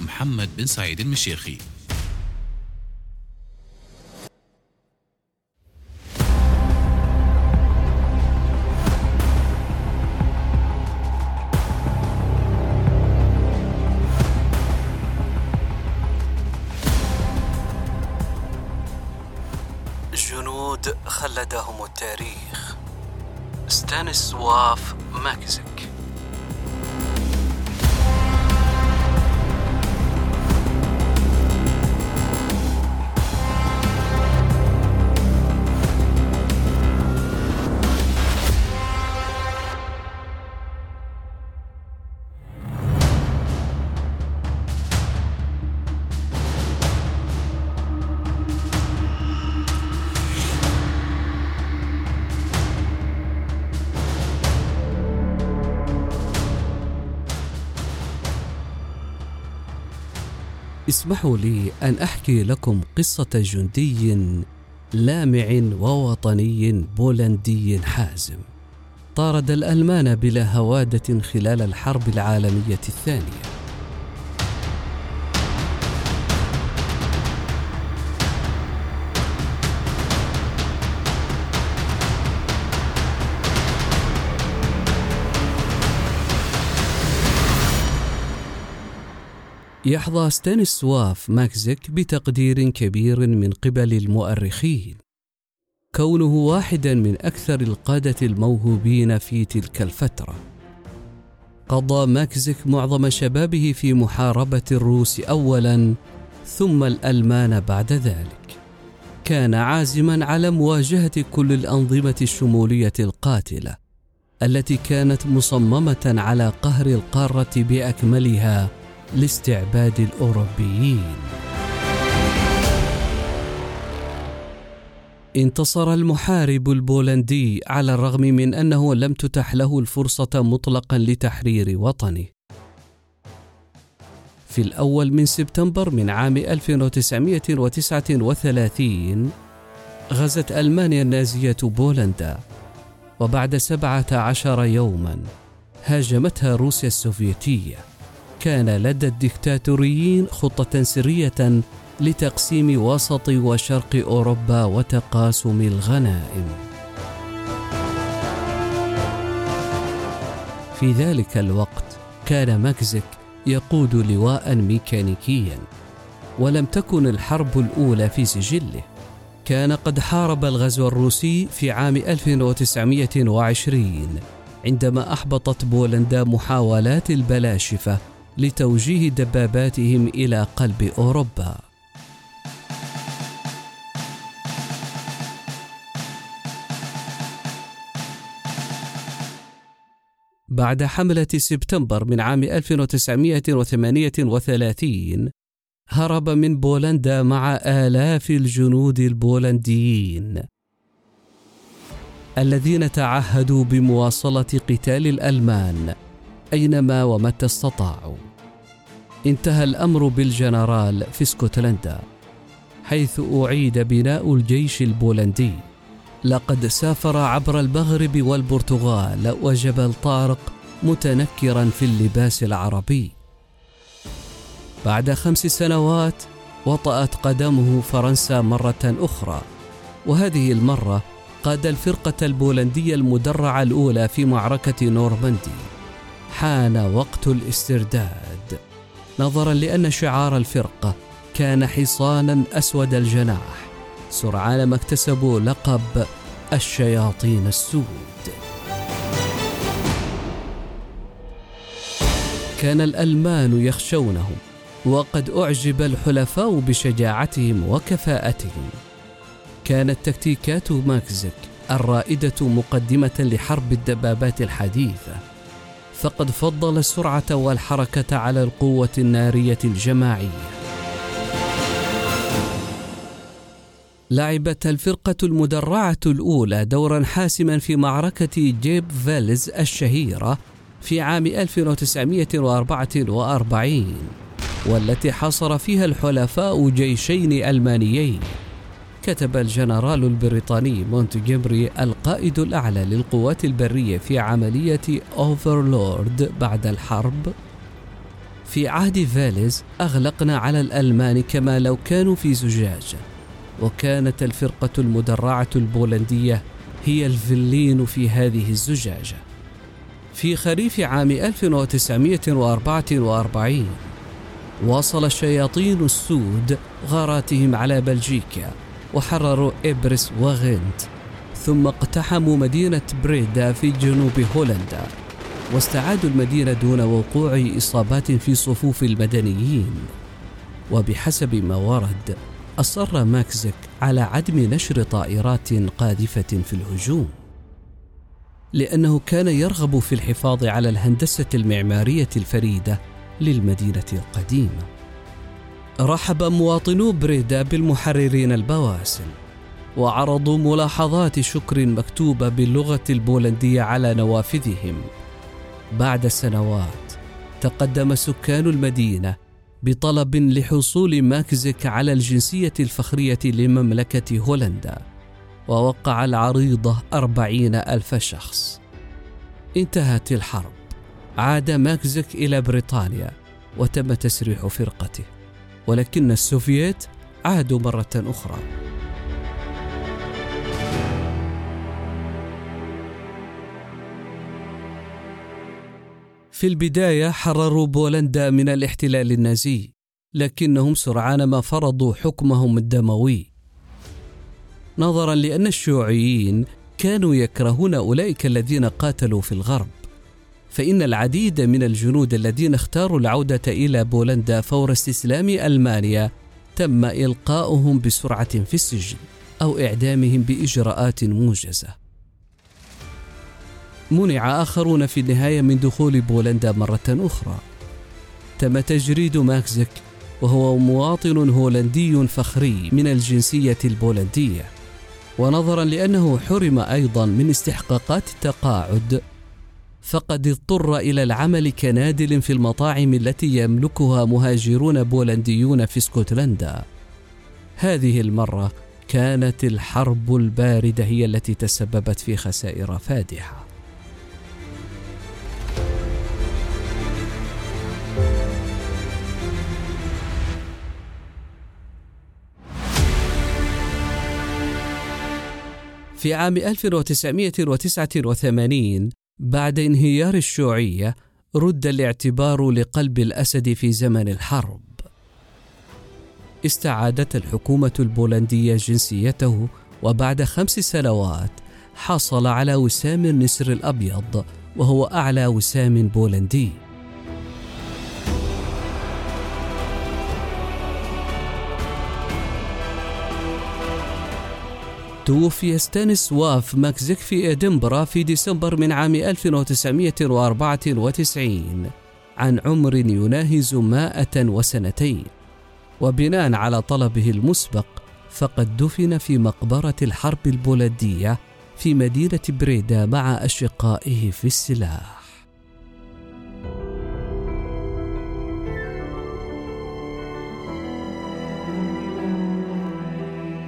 محمد بن سعيد المشيخي جنود خلدهم التاريخ. ستانيسواف ماكزيك اسمحوا لي أن أحكي لكم قصة جندي لامع ووطني بولندي حازم. طارد الألمان بلا هوادة خلال الحرب العالمية الثانية. يحظى ستانيسواف ماكزيك بتقدير كبير من قبل المؤرخين. كونه واحدا من أكثر القادة الموهوبين في تلك الفترة. قضى ماكزيك معظم شبابه في محاربة الروس اولا ثم الألمان بعد ذلك. كان عازما على مواجهة كل الأنظمة الشمولية القاتلة التي كانت مصممة على قهر القارة بأكملها لاستعباد الأوروبيين. انتصر المحارب البولندي على الرغم من أنه لم تتح له الفرصة مطلقا لتحرير وطنه. في الأول من سبتمبر من عام 1939 غزت ألمانيا النازية بولندا وبعد سبعة عشر يوما هاجمتها روسيا السوفيتية. كان لدى الدكتاتوريين خطة سرية لتقسيم وسط وشرق أوروبا وتقاسم الغنائم. في ذلك الوقت كان ماكزيك يقود لواء ميكانيكيا ولم تكن الحرب الأولى في سجله. كان قد حارب الغزو الروسي في عام 1920 عندما أحبطت بولندا محاولات البلاشفة لتوجيه دباباتهم إلى قلب أوروبا. بعد حملة سبتمبر من عام 1938 هرب من بولندا مع آلاف الجنود البولنديين الذين تعهدوا بمواصلة قتال الألمان أينما ومتى استطاعوا. انتهى الأمر بالجنرال في اسكتلندا حيث أعيد بناء الجيش البولندي. لقد سافر عبر المغرب والبرتغال وجبل طارق متنكرا في اللباس العربي. بعد خمس سنوات وطأت قدمه فرنسا مرة أخرى وهذه المرة قاد الفرقة البولندية المدرعة الأولى في معركة نورماندي. حان وقت الاسترداد. نظرا لأن شعار الفرقة كان حصانا أسود الجناح سرعان ما اكتسبوا لقب الشياطين السود. كان الألمان يخشونهم وقد أعجب الحلفاء بشجاعتهم وكفاءتهم. كانت تكتيكات ماكزك الرائدة مقدمة لحرب الدبابات الحديثة. فقد فضل السرعة والحركة على القوة النارية الجماعية. لعبت الفرقة المدرعة الأولى دورا حاسما في معركة جيب فيلز الشهيرة في عام 1944 والتي حاصر فيها الحلفاء جيشين ألمانيين. كتب الجنرال البريطاني مونتجمري القائد الأعلى للقوات البرية في عملية أوفرلورد بعد الحرب. في عهد فاليز أغلقنا على الألمان كما لو كانوا في زجاجة وكانت الفرقة المدرعة البولندية هي الفلين في هذه الزجاجة في خريف عام 1944 واصل الشياطين السود غاراتهم على بلجيكا. وحرروا إبرس وغنت ثم اقتحموا مدينة بريدا في جنوب هولندا واستعادوا المدينة دون وقوع إصابات في صفوف المدنيين. وبحسب ما ورد أصر ماكزك على عدم نشر طائرات قاذفة في الهجوم لأنه كان يرغب في الحفاظ على الهندسة المعمارية الفريدة للمدينة القديمة. رحب مواطنو بريدا بالمحررين البواسل وعرضوا ملاحظات شكر مكتوبة باللغة البولندية على نوافذهم. بعد سنوات تقدم سكان المدينة بطلب لحصول ماكزك على الجنسية الفخرية لمملكة هولندا ووقع العريضة أربعين ألف شخص. انتهت الحرب. عاد ماكزك إلى بريطانيا وتم تسريح فرقته. ولكن السوفييت عادوا مرة أخرى. في البداية حرروا بولندا من الاحتلال النازي لكنهم سرعان ما فرضوا حكمهم الدموي. نظرا لأن الشيوعيين كانوا يكرهون أولئك الذين قاتلوا في الغرب. فإن العديد من الجنود الذين اختاروا العودة إلى بولندا فور استسلام ألمانيا تم إلقاؤهم بسرعة في السجن أو إعدامهم بإجراءات موجزة. منع آخرون في النهاية من دخول بولندا مرة أخرى. تم تجريد ماكزك وهو مواطن هولندي فخري من الجنسية البولندية. ونظرا لأنه حرم أيضا من استحقاقات التقاعد فقد اضطر إلى العمل كنادل في المطاعم التي يملكها مهاجرون بولنديون في اسكتلندا. هذه المرة كانت الحرب الباردة هي التي تسببت في خسائر فادحة. في عام 1989 بعد انهيار الشيوعية رد الاعتبار لقلب الأسد في زمن الحرب. استعادت الحكومة البولندية جنسيته وبعد خمس سنوات حصل على وسام النسر الأبيض وهو أعلى وسام بولندي. توفي ستانيس واف ماكزيك في إدنبرا في ديسمبر من عام 1994 عن عمر يناهز مائة وسنتين. وبناء على طلبه المسبق فقد دفن في مقبرة الحرب البولندية في مدينة بريدا مع أشقائه في السلاح.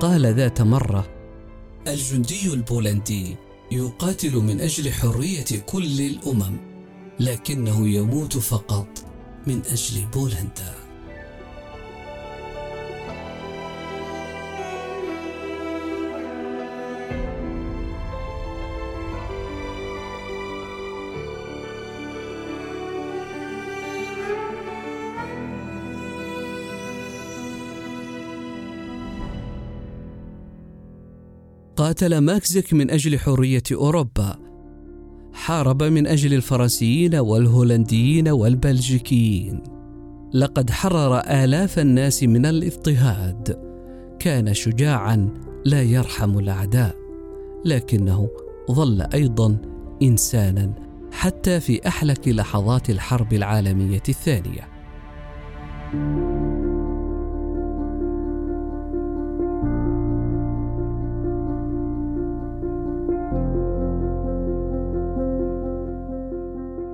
قال ذات مرة الجندي البولندي يقاتل من أجل حرية كل الأمم لكنه يموت فقط من أجل بولندا. قاتل ماكزيك من أجل حرية أوروبا. حارب من أجل الفرنسيين والهولنديين والبلجيكيين. لقد حرر آلاف الناس من الاضطهاد. كان شجاعا لا يرحم الأعداء. لكنه ظل أيضا إنسانا حتى في أحلك لحظات الحرب العالمية الثانية.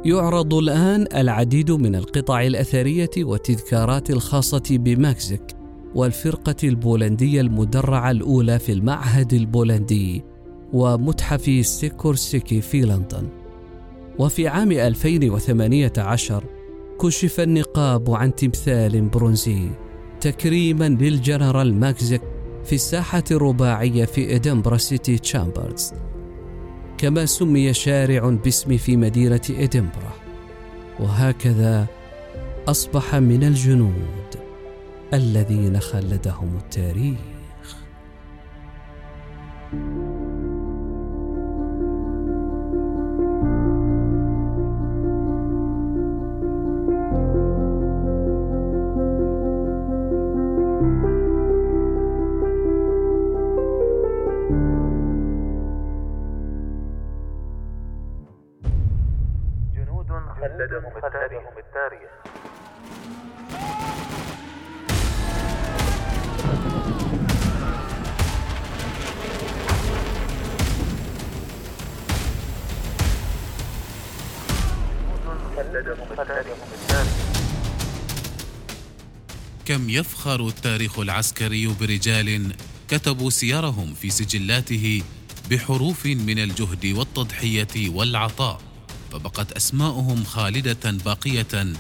يعرض الآن العديد من القطع الأثرية والتذكارات الخاصة بماكزيك والفرقة البولندية المدرعة الأولى في المعهد البولندي ومتحف سيكورسيكي في لندن. وفي عام 2018 كشف النقاب عن تمثال برونزي تكريما للجنرال ماكزيك في الساحة الرباعية في إدنبرا سيتي تشامبرز كما سمي شارع باسم في مدينة إدنبرا وهكذا أصبح من الجنود الذين خلدهم التاريخ. كم يفخر التاريخ العسكري برجال كتبوا سيرهم في سجلاته بحروف من الجهد والتضحية والعطاء فبقت أسماؤهم خالدة باقية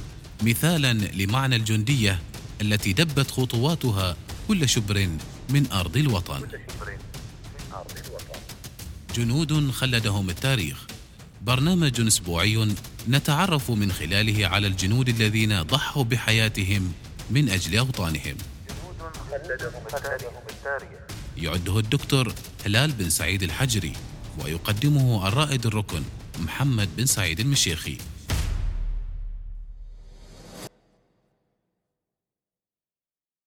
مثالا لمعنى الجندية التي دبت خطواتها كل شبر من أرض الوطن. جنود خلدهم التاريخ. برنامج أسبوعي نتعرف من خلاله على الجنود الذين ضحوا بحياتهم من أجل أوطانهم. يعده الدكتور هلال بن سعيد الحجري ويقدمه الرائد الركن محمد بن سعيد المشيخي.